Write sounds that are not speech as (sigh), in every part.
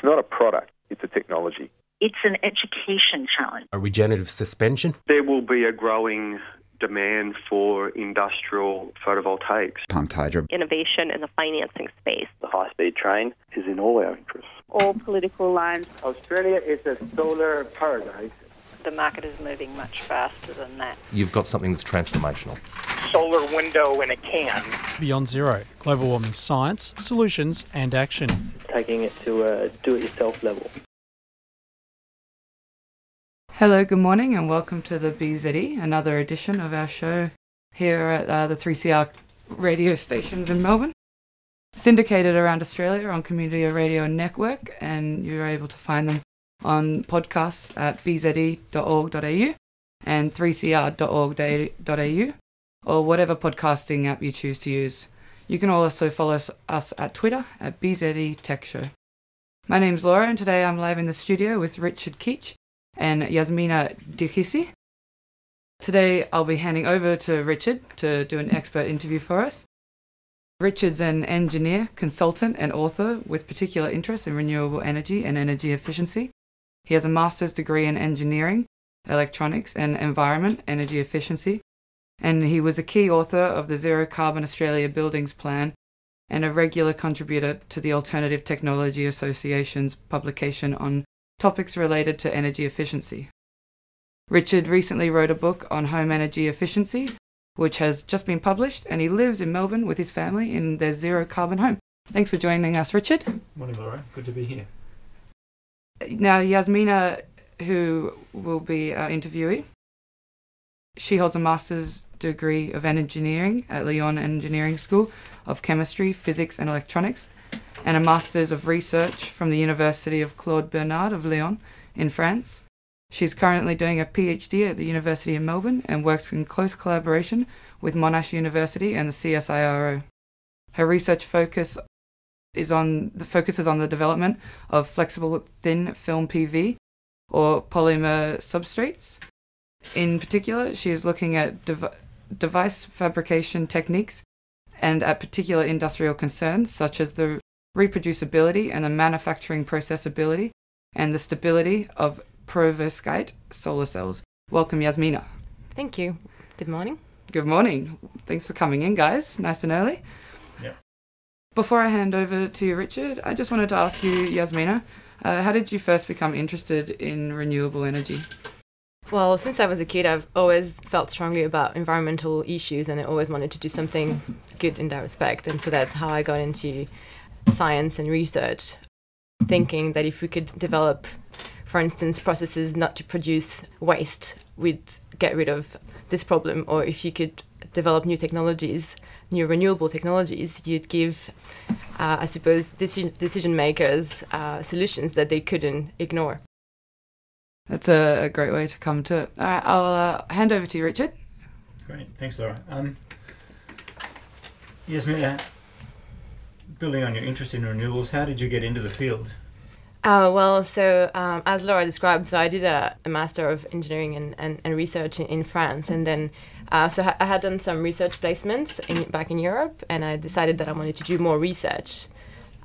It's not a product, it's a technology. It's an education challenge. A regenerative suspension. There will be a growing demand for industrial photovoltaics. Pumped hydro. Innovation in the financing space. The high speed train is in all our interests. All political lines. Australia is a solar paradise. The market is moving much faster than that. You've got something that's transformational. Solar window in a can. Beyond Zero Global Warming Science, Solutions and Action. Taking it to a do it yourself level. Hello, good morning, and welcome to the BZE, another edition of our show here at uh, the 3CR radio stations in Melbourne. Syndicated around Australia on Community Radio Network, and you're able to find them on podcasts at bze.org.au and 3cr.org.au or whatever podcasting app you choose to use. You can also follow us at Twitter at BZE Tech Show. My name's Laura, and today I'm live in the studio with Richard Keech and Yasmina Dkhissi. Today I'll be handing over to Richard to do an expert interview for us. Richard's an engineer, consultant, and author with particular interest in renewable energy and energy efficiency. He has a master's degree in engineering, electronics, and environment energy efficiency, and he was a key author of the Zero Carbon Australia Buildings Plan and a regular contributor to the Alternative Technology Association's publication on topics related to energy efficiency. Richard recently wrote a book on home energy efficiency, which has just been published, and he lives in Melbourne with his family in their zero carbon home. Thanks for joining us, Richard. Morning, Laura. Good to be here. Now, Yasmina, who will be our interviewee, she holds a master's degree of engineering at Lyon Engineering School of Chemistry, Physics, and Electronics, and a master's of research from the University of Claude Bernard of Lyon in France. She's currently doing a PhD at the University of Melbourne and works in close collaboration with Monash University and the CSIRO. Her research focus is on the focuses on the development of flexible thin film PV or polymer substrates. In particular, she is looking at dev- device fabrication techniques and at particular industrial concerns such as the reproducibility and the manufacturing processability and the stability of perovskite solar cells. Welcome, Yasmina. Thank you. Good morning. Good morning. Thanks for coming in, guys. Nice and early. Before I hand over to Richard, I just wanted to ask you, Yasmina, uh, how did you first become interested in renewable energy? Well, since I was a kid, I've always felt strongly about environmental issues and I always wanted to do something good in that respect. And so that's how I got into science and research, thinking that if we could develop, for instance, processes not to produce waste, we'd get rid of this problem. Or if you could develop new technologies, new renewable technologies, you'd give, uh, I suppose, decision, decision makers uh, solutions that they couldn't ignore. That's a, a, great way to come to it. All right, I'll uh, hand over to you, Richard. Great, thanks, Laura. Um, Yasmina, building on your interest in renewables, how did you get into the field? Uh, well, so um, as Laura described, so I did a, a Master of Engineering and, and, and Research in, in, France, and then uh, so I had done some research placements in, back in Europe, and I decided that I wanted to do more research.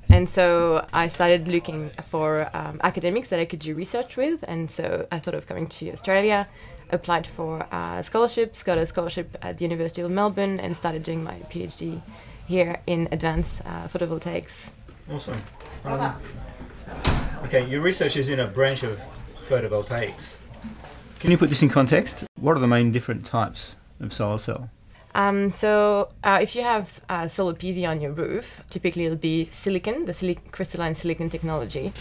And so I started looking for um, academics that I could do research with, and so I thought of coming to Australia, applied for uh, scholarships, got a scholarship at the University of Melbourne, and started doing my PhD here in advanced uh, photovoltaics. Awesome. Um, okay, your research is in a branch of photovoltaics. Can you put this in context? What are the main different types of solar cell? Um, so uh, if you have uh, solar PV on your roof, typically it'll be silicon, the silic- crystalline silicon technology.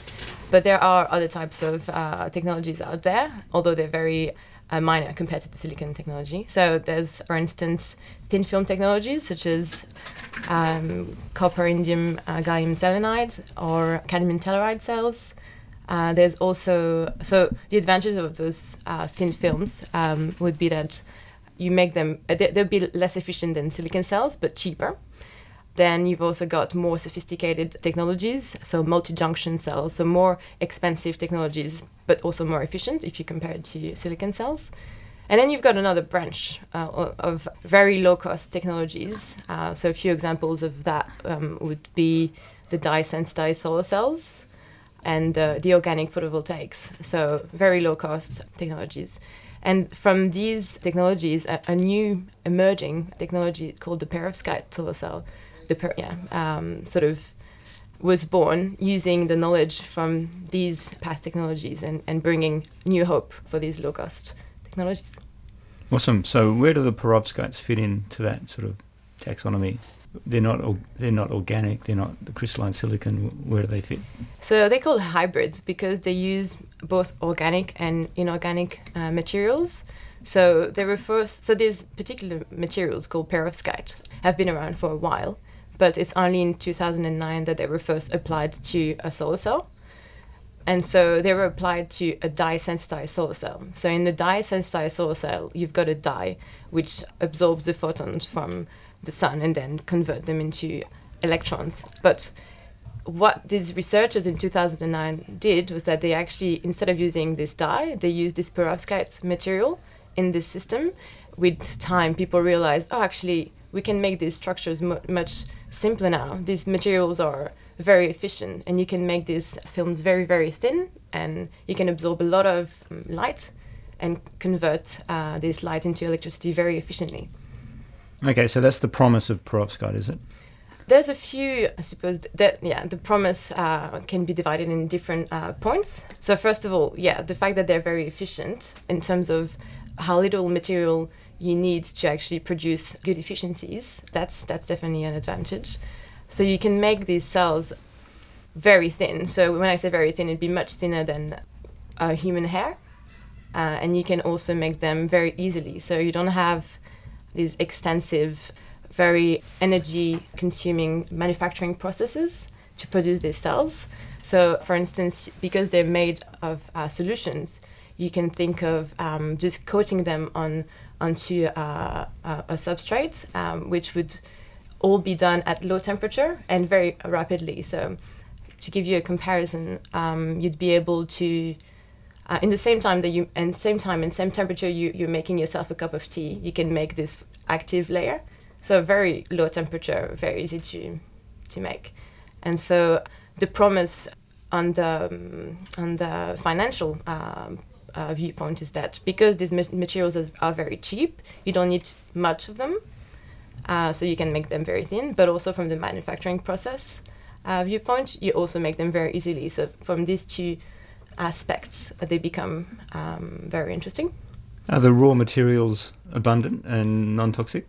But there are other types of uh, technologies out there, although they're very minor compared to the silicon technology. So there's, for instance, thin film technologies such as um, copper, indium, uh, gallium selenide, or cadmium telluride cells. Uh, there's also so the advantages of those uh, thin films um, would be that you make them uh, they'll be less efficient than silicon cells but cheaper. Then you've also got more sophisticated technologies, so multi-junction cells, so more expensive technologies, but also more efficient if you compare it to silicon cells. And then you've got another branch uh, of very low cost technologies. Uh, so, a few examples of that um, would be the dye sensitized solar cells, and uh, the organic photovoltaics. So very low cost technologies. And from these technologies, a, a new emerging technology called the perovskite solar cell, the per- yeah, um, sort of was born using the knowledge from these past technologies and, and bringing new hope for these low cost technologies. Awesome. So where do the perovskites fit into that sort of taxonomy? They're not. They're not organic. They're not the crystalline silicon. Where do they fit? So they call hybrids because they use both organic and inorganic uh, materials. So they refer. So these particular materials called perovskite have been around for a while, but it's only in 2009 that they were first applied to a solar cell. And so they were applied to a dye sensitized solar cell. So in the dye sensitized solar cell, you've got a dye which absorbs the photons from the sun and then convert them into electrons. But what these researchers in 2009 did was that they actually, instead of using this dye, they used this perovskite material in this system. With time, people realized, oh, actually, we can make these structures mu- much simpler now. These materials are very efficient, and you can make these films very, very thin, and you can absorb a lot of um, light and convert uh, this light into electricity very efficiently. Okay, so that's the promise of perovskite, is it? There's a few, I suppose, that yeah, the promise uh, can be divided in different uh, points. So first of all, yeah, the fact that they're very efficient in terms of how little material you need to actually produce good efficiencies. That's that's definitely an advantage. So you can make these cells very thin. So when I say very thin, it'd be much thinner than a human hair, uh, and you can also make them very easily. So you don't have these extensive, very energy consuming manufacturing processes to produce these cells. So, for instance, because they're made of uh, solutions, you can think of um, just coating them on onto uh, a, a substrate, um, which would all be done at low temperature and very rapidly. So, to give you a comparison, um, you'd be able to uh, in the same time that you and same time and same temperature you, you're making yourself a cup of tea you can make this active layer so very low temperature very easy to to make and so the promise on the um, on the financial um, uh, viewpoint is that because these ma- materials are, are very cheap you don't need much of them uh, so you can make them very thin but also from the manufacturing process uh, viewpoint you also make them very easily so from these two aspects, they become um, very interesting. Are the raw materials abundant and non-toxic?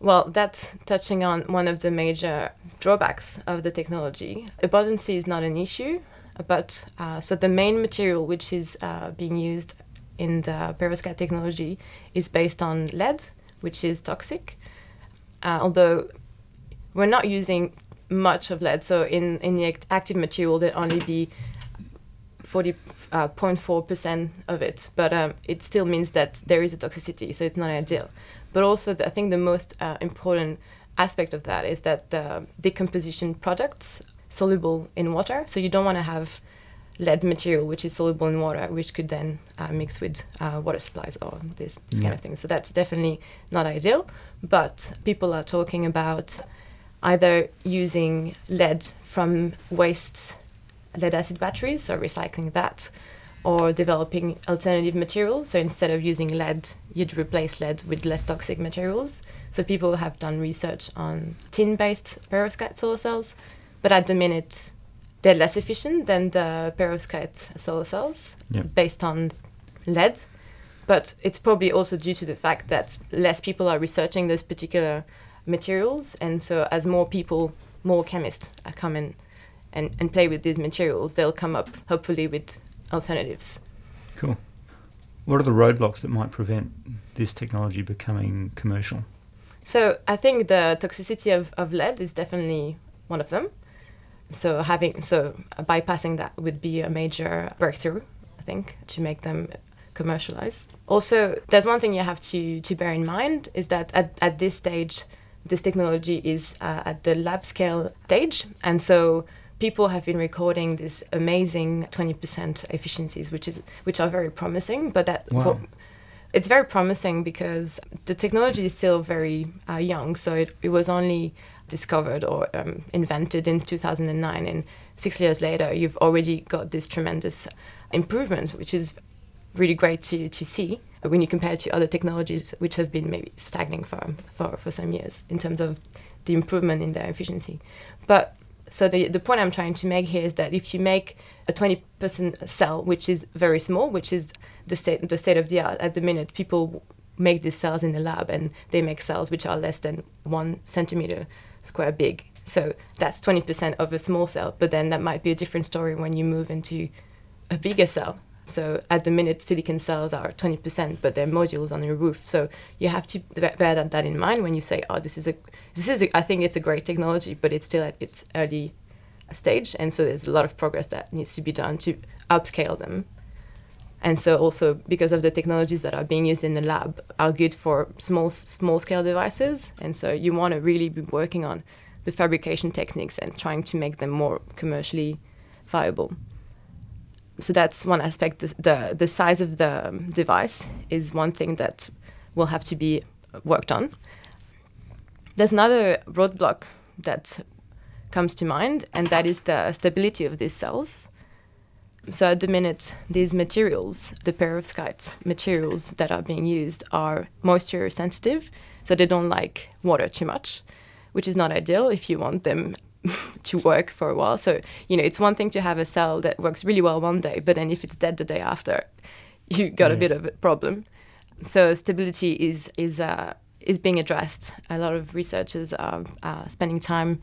Well, that's touching on one of the major drawbacks of the technology. Abundancy is not an issue, but uh, so the main material which is uh, being used in the perovskite technology is based on lead, which is toxic. Uh, although we're not using much of lead, so in, in the act- active material, there'd only be 40.4% of it, but um, it still means that there is a toxicity, so it's not ideal. But also, the, I think the most uh, important aspect of that is that the decomposition products soluble in water, so you don't want to have lead material which is soluble in water, which could then uh, mix with uh, water supplies or this, this kind of thing. So that's definitely not ideal. But people are talking about either using lead from waste lead acid batteries, so recycling that, or developing alternative materials. So instead of using lead, you'd replace lead with less toxic materials. So people have done research on tin based perovskite solar cells, but at the minute, they're less efficient than the perovskite solar cells Yep. based on lead. But it's probably also due to the fact that less people are researching those particular materials. And so, as more people, more chemists are in and, and play with these materials, they'll come up hopefully with alternatives. Cool. What are the roadblocks that might prevent this technology becoming commercial? So I think the toxicity of, of lead is definitely one of them. So having so bypassing that would be a major breakthrough, I think, to make them commercialize. Also, there's one thing you have to to bear in mind is that at, at this stage, this technology is uh, at the lab scale stage, and so people have been recording this amazing 20% efficiencies, which is which are very promising. But that Wow. it's very promising because the technology is still very uh, young. So it, it was only discovered or um, invented in 2009, and six years later, you've already got this tremendous improvement, which is really great to, to see when you compare it to other technologies which have been maybe stagnating for, for, for some years in terms of the improvement in their efficiency. But so the, the point I'm trying to make here is that if you make a 20% cell, which is very small, which is the state, the state of the art at the minute, people make these cells in the lab and they make cells which are less than one centimeter square big. So that's 20% of a small cell, but then that might be a different story when you move into a bigger cell. So at the minute, silicon cells are 20%, but they're modules on your roof. So you have to bear that in mind when you say, "Oh, this is a, this is, a, I think it's a great technology, but it's still at its early stage, and so there's a lot of progress that needs to be done to upscale them." And so also because of the technologies that are being used in the lab are good for small small scale devices, and so you want to really be working on the fabrication techniques and trying to make them more commercially viable so that's one aspect. The, the, the size of the um, device is one thing that will have to be worked on. There's another roadblock that comes to mind, and that is the stability of these cells. So at the minute, these materials, the perovskite materials that are being used, are moisture sensitive, so they don't like water too much, which is not ideal if you want them (laughs) to work for a while. So, you know, it's one thing to have a cell that works really well one day, but then if it's dead the day after, (laughs) you got a bit of a problem. So stability is is uh, is being addressed. A lot of researchers are uh, spending time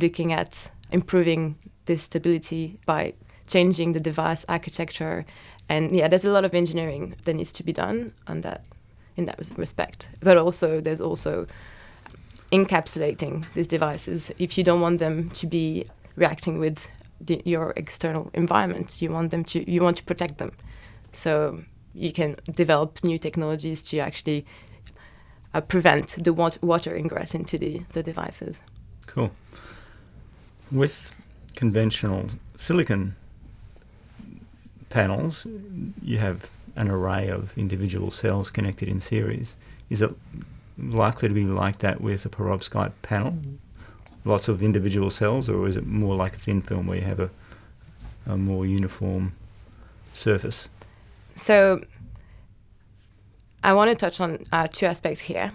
looking at improving this stability by changing the device architecture, and yeah, there's a lot of engineering that needs to be done on that in that respect. But also, there's also encapsulating these devices. If you don't want them to be reacting with the, your external environment you want them to you want to protect them. So you can develop new technologies to actually uh, prevent the wat- water ingress into the, the devices. Cool. With conventional silicon panels you have an array of individual cells connected in series is it likely to be like that with a perovskite panel? Lots of individual cells, or is it more like a thin film where you have a, a more uniform surface? So, I want to touch on uh, two aspects here.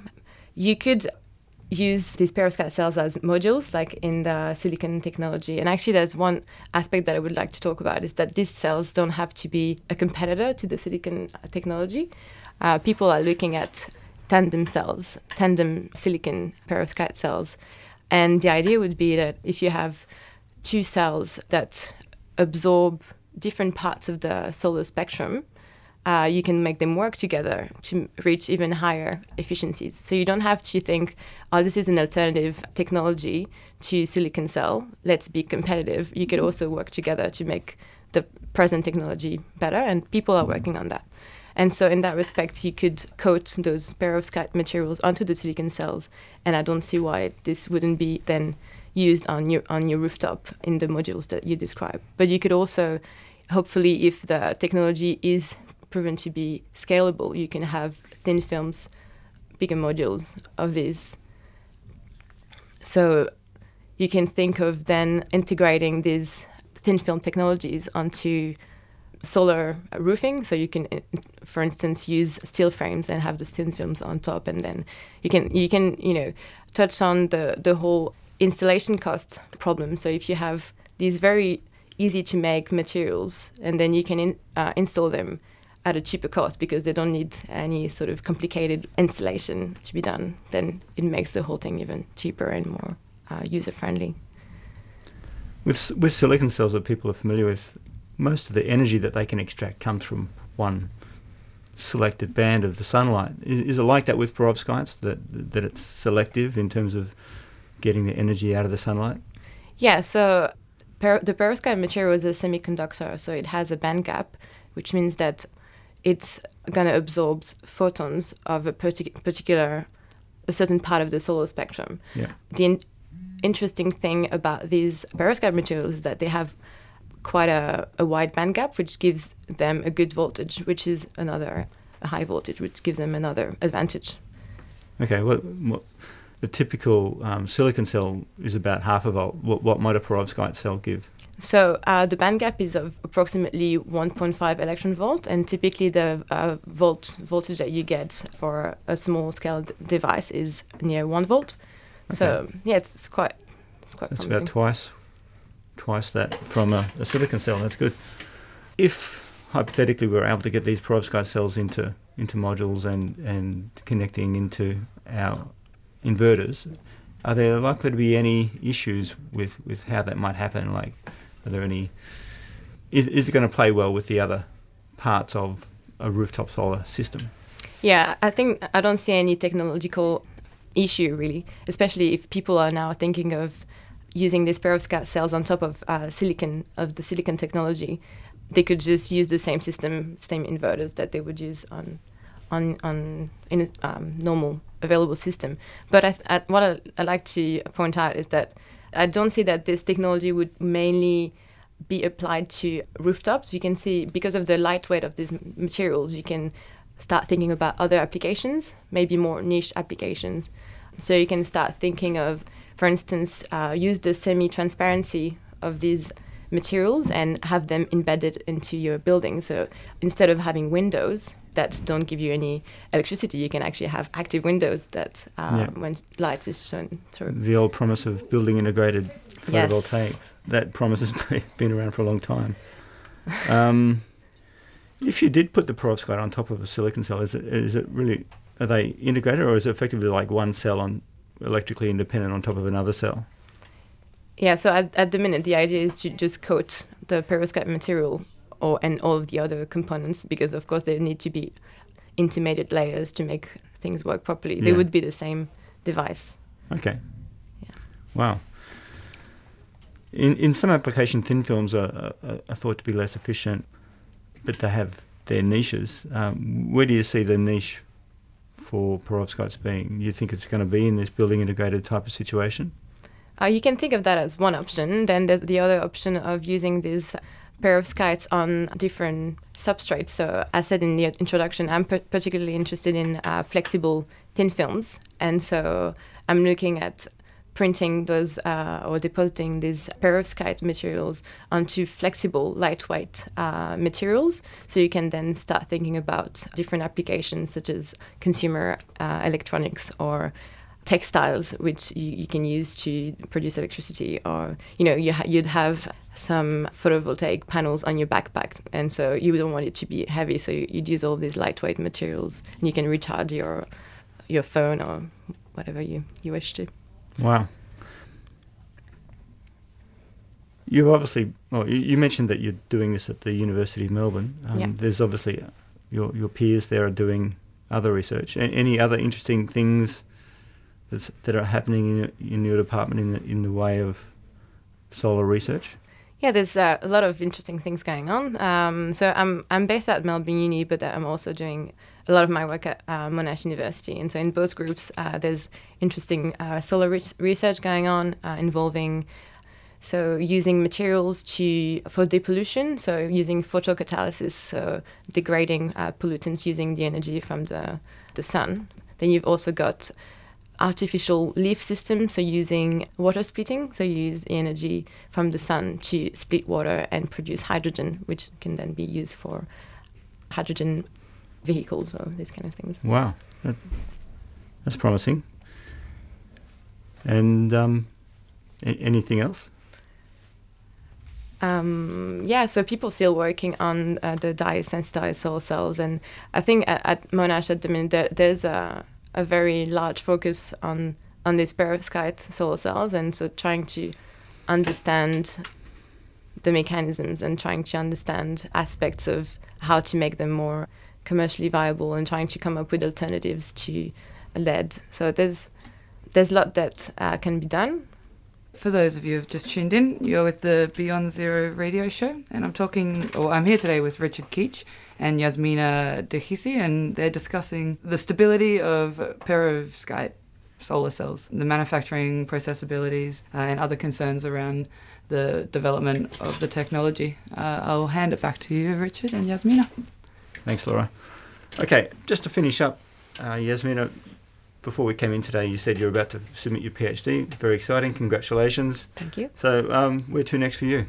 You could use these perovskite cells as modules, like in the silicon technology. And actually, there's one aspect that I would like to talk about is that these cells don't have to be a competitor to the silicon technology. Uh, people are looking at tandem cells, tandem silicon perovskite cells. And the idea would be that if you have two cells that absorb different parts of the solar spectrum, uh, you can make them work together to reach even higher efficiencies. So you don't have to think, oh, this is an alternative technology to silicon cell. Let's be competitive. You could also work together to make the present technology better, and people are working on that. And so, in that respect, you could coat those perovskite materials onto the silicon cells, and I don't see why this wouldn't be then used on your on your rooftop in the modules that you describe. But you could also, hopefully, if the technology is proven to be scalable, you can have thin films, bigger modules of these. So you can think of then integrating these thin film technologies onto solar roofing. So you can, for instance, use steel frames and have the thin films on top, and then you can you can you know touch on the the whole installation cost problem. So if you have these very easy to make materials, and then you can in, uh, install them at a cheaper cost because they don't need any sort of complicated installation to be done, then it makes the whole thing even cheaper and more uh, user friendly. With, with silicon cells that people are familiar with, most of the energy that they can extract comes from one selected band of the sunlight. Is, is it like that with perovskites that that it's selective in terms of getting the energy out of the sunlight? Yeah. So per- the perovskite material is a semiconductor, so it has a band gap, which means that it's going to absorb photons of a partic- particular a certain part of the solar spectrum. Yeah. The in- interesting thing about these perovskite materials is that they have quite a, a wide band gap, which gives them a good voltage, which is another a high voltage, which gives them another advantage. Okay, what, what the typical um, silicon cell is about half a volt. What, what might a perovskite cell give? So uh, the band gap is of approximately 1.5 electron volt, and typically the uh, volt voltage that you get for a small scale d- device is near one volt. So yeah, it's, it's quite it's quite promising. about twice, twice that from a, a silicon cell. That's good. If hypothetically we were able to get these perovskite cells into into modules and and connecting into our inverters, are there likely to be any issues with with how that might happen? Like, are there any? Is is it going to play well with the other parts of a rooftop solar system? Yeah, I think I don't see any technological issue really, especially if people are now thinking of using these perovskite cells on top of uh, silicon of the silicon technology. They could just use the same system, same inverters that they would use on on on in a um, normal available system. But I, I, what I, I like to point out is that I don't see that this technology would mainly be applied to rooftops. You can see because of the lightweight of these materials, you can start thinking about other applications, maybe more niche applications. So you can start thinking of, for instance, uh, use the semi-transparency of these materials and have them embedded into your building. So instead of having windows that don't give you any electricity, you can actually have active windows that, uh, Yeah. when light is shown through. The old promise of building integrated Yes. photovoltaics. That promise has (laughs) been around for a long time. Um, if you did put the perovskite on top of a silicon cell, is it is it really are they integrated or is it effectively like one cell on electrically independent on top of another cell? Yeah, so at, at the minute, the idea is to just coat the perovskite material or and all of the other components because, of course, they need to be intimated layers to make things work properly. They would be the same device. Okay. Yeah. Wow. In in some application, thin films are, are, are thought to be less efficient, but they have their niches. Um, where do you see the niche for perovskites being? You think it's going to be in this building integrated type of situation? Uh, you can think of that as one option. Then there's the other option of using these perovskites on different substrates. So, as I said in the introduction, I'm par- particularly interested in uh, flexible thin films, and so I'm looking at printing those uh, or depositing these perovskite materials onto flexible, lightweight uh, materials. So you can then start thinking about different applications such as consumer uh, electronics or textiles, which you, you can use to produce electricity, or you know, you ha- you'd have some photovoltaic panels on your backpack, and so you don't want it to be heavy, so you, you'd use all these lightweight materials, and you can recharge your your phone or whatever you, you wish to. Wow. You've obviously, well, you, you mentioned that you're doing this at the University of Melbourne. Um, Yeah. There's obviously uh, your your peers there are doing other research. A- any other interesting things that are happening in your, in your department in the, in the way of solar research? Yeah, there's uh, a lot of interesting things going on. Um, so I'm I'm based at Melbourne Uni, but I'm also doing a lot of my work at uh, Monash University. And so in both groups, uh, there's interesting uh, solar re- research going on uh, involving so using materials to for depollution. So using photocatalysis, so degrading uh, pollutants using the energy from the the sun. Then you've also got artificial leaf system, so using water splitting, so you use the energy from the sun to split water and produce hydrogen, which can then be used for hydrogen vehicles or these kind of things. Wow, that, that's promising. And um, a- anything else? Um, yeah, so people still working on uh, the dye sensitized solar cells, and I think at, at Monash at the minute there, there's a, a very large focus on on these perovskite solar cells, and so trying to understand the mechanisms and trying to understand aspects of how to make them more commercially viable, and trying to come up with alternatives to lead. So there's there's a lot that uh, can be done, For those of you who've just tuned in, you're with the Beyond Zero radio show, and I'm talking, or I'm here today with Richard Keech and Yasmina Dkhissi, and they're discussing the stability of perovskite solar cells, the manufacturing processabilities, uh, and other concerns around the development of the technology. Uh, I'll hand it back to you, Richard and Yasmina. Thanks, Laura. Okay, just to finish up, uh, Yasmina, before we came in today, you said you're about to submit your PhD. Very exciting. Congratulations. Thank you. So, um, where to next for you?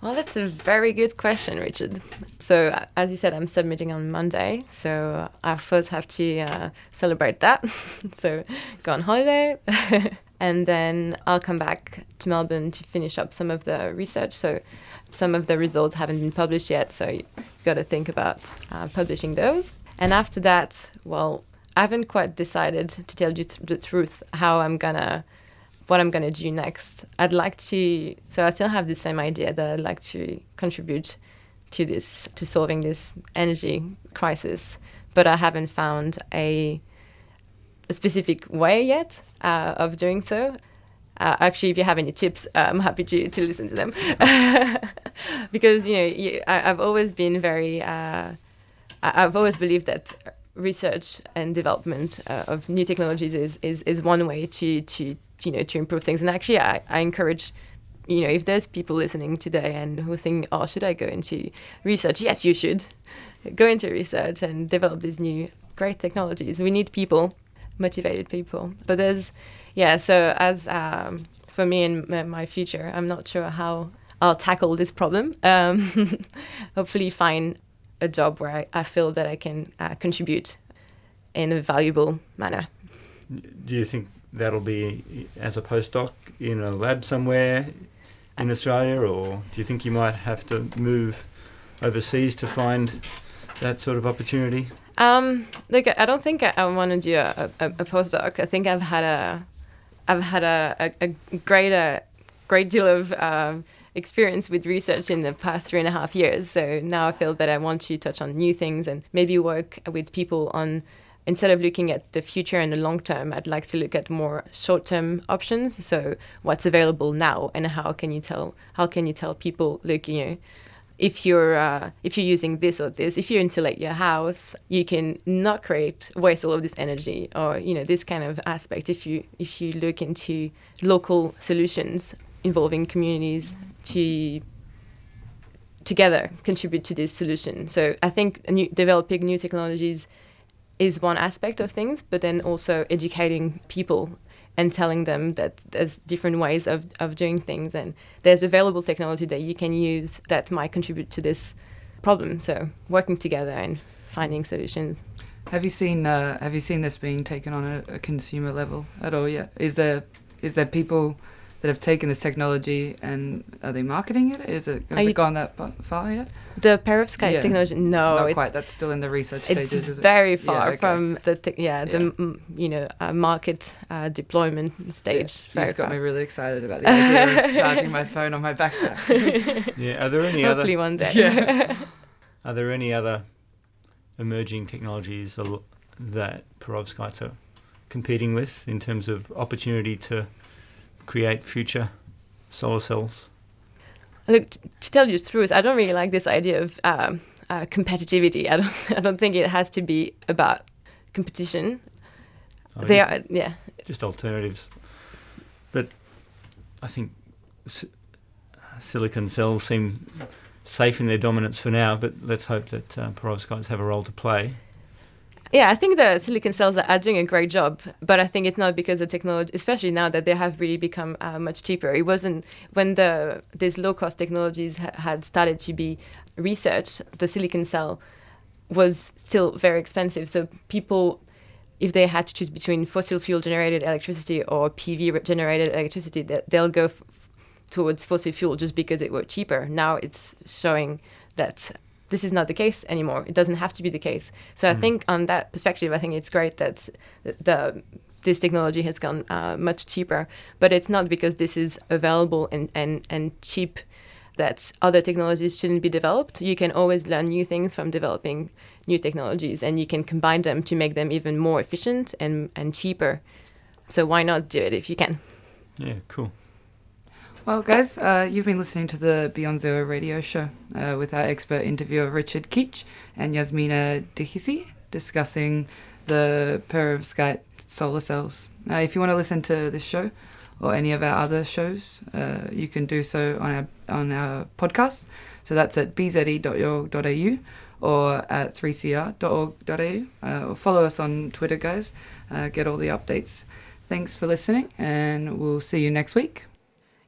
Well, that's a very good question, Richard. So, as you said, I'm submitting on Monday. So, I first have to uh, celebrate that. (laughs) so, go on holiday. (laughs) and then I'll come back to Melbourne to finish up some of the research. So, some of the results haven't been published yet. So, you've got to think about uh, publishing those. And after that, well, I haven't quite decided, to tell you th- the truth, how I'm to what I'm to do next. I'd like to, so I still have the same idea that I'd like to contribute to this, to solving this energy crisis, but I haven't found a, a specific way yet uh, of doing so. Uh, actually, if you have any tips, uh, I'm happy to, to listen to them. (laughs) because, you know, you, I, have always been very, uh, I've always believed that research and development uh, of new technologies is, is, is one way to, to you know to improve things. And actually I, I encourage you know if there's people listening today and who think oh should I go into research? Yes you should. (laughs) Go into research and develop these new great technologies. We need people motivated people. But there's yeah so as um, for me in my future I'm not sure how I'll tackle this problem. Um, (laughs) hopefully find a job where I, I feel that I can uh, contribute in a valuable manner do you think that'll be as a postdoc in a lab somewhere in Australia, or do you think you might have to move overseas to find that sort of opportunity? Um, look, I don't think I, I want to do a, a, a, postdoc. I think I've had a, I've had a, a, a great, a great deal of um, experience with research in the past three and a half years. So now I feel that I want to touch on new things and maybe work with people on instead of looking at the future and the long term, I'd like to look at more short term options. So what's available now, and how can you tell how can you tell people, look, you know, if you're uh, if you're using this or this, if you insulate your house, you can not create waste all of this energy, or you know this kind of aspect. If you if you look into local solutions involving communities to together contribute to this solution. So I think new, developing new technologies is one aspect of things, but then also educating people and telling them that there's different ways of, of doing things and there's available technology that you can use that might contribute to this problem. So working together and finding solutions. Have you seen uh, Have you seen this being taken on a, a consumer level at all yet? Is there is there people that have taken this technology and are they marketing it? Is it has it gone that far yet? The perovskite yeah. technology, no, not quite. That's still in the research it's stages. It's very far yeah, okay. from the te- yeah, yeah, the you know uh, market uh, deployment stage. Yeah. You just got me really excited about the idea of (laughs) charging my phone on my backpack. (laughs) yeah, are there any Hopefully other? one day. Yeah. (laughs) are there any other emerging technologies that perovskites are competing with in terms of opportunity to create future solar cells? Look, t- to tell you the truth, I don't really like this idea of um, uh, competitivity. I don't, (laughs) I don't think it has to be about competition. Oh, they are, yeah. Just alternatives. But I think si- silicon cells seem safe in their dominance for now, but let's hope that uh, perovskites have a role to play. Yeah, I think the silicon cells are doing a great job, but I think it's not because the technology, especially now that they have really become uh, much cheaper. It wasn't when the these low cost technologies ha- had started to be researched. The silicon cell was still very expensive, so people. If they had to choose between fossil fuel generated electricity or PV generated electricity, they'll go f- towards fossil fuel just because it were cheaper. Now it's showing that this is not the case anymore. It doesn't have to be the case. So I mm. think on that perspective, I think it's great that the this technology has gone uh, much cheaper. But it's not because this is available and, and, and cheap that other technologies shouldn't be developed. You can always learn new things from developing new technologies and you can combine them to make them even more efficient and, and cheaper. So why not do it if you can? Yeah, cool. Well, guys, uh, you've been listening to the Beyond Zero radio show uh, with our expert interviewer Richard Keech and Yasmina Dkhissi discussing the perovskite solar cells. Uh, if you want to listen to this show or any of our other shows, uh, you can do so on our on our podcast. So that's at bze.org.au or at 3cr.org.au. Uh, or follow us on Twitter, guys. Uh, get all the updates. Thanks for listening, and we'll see you next week.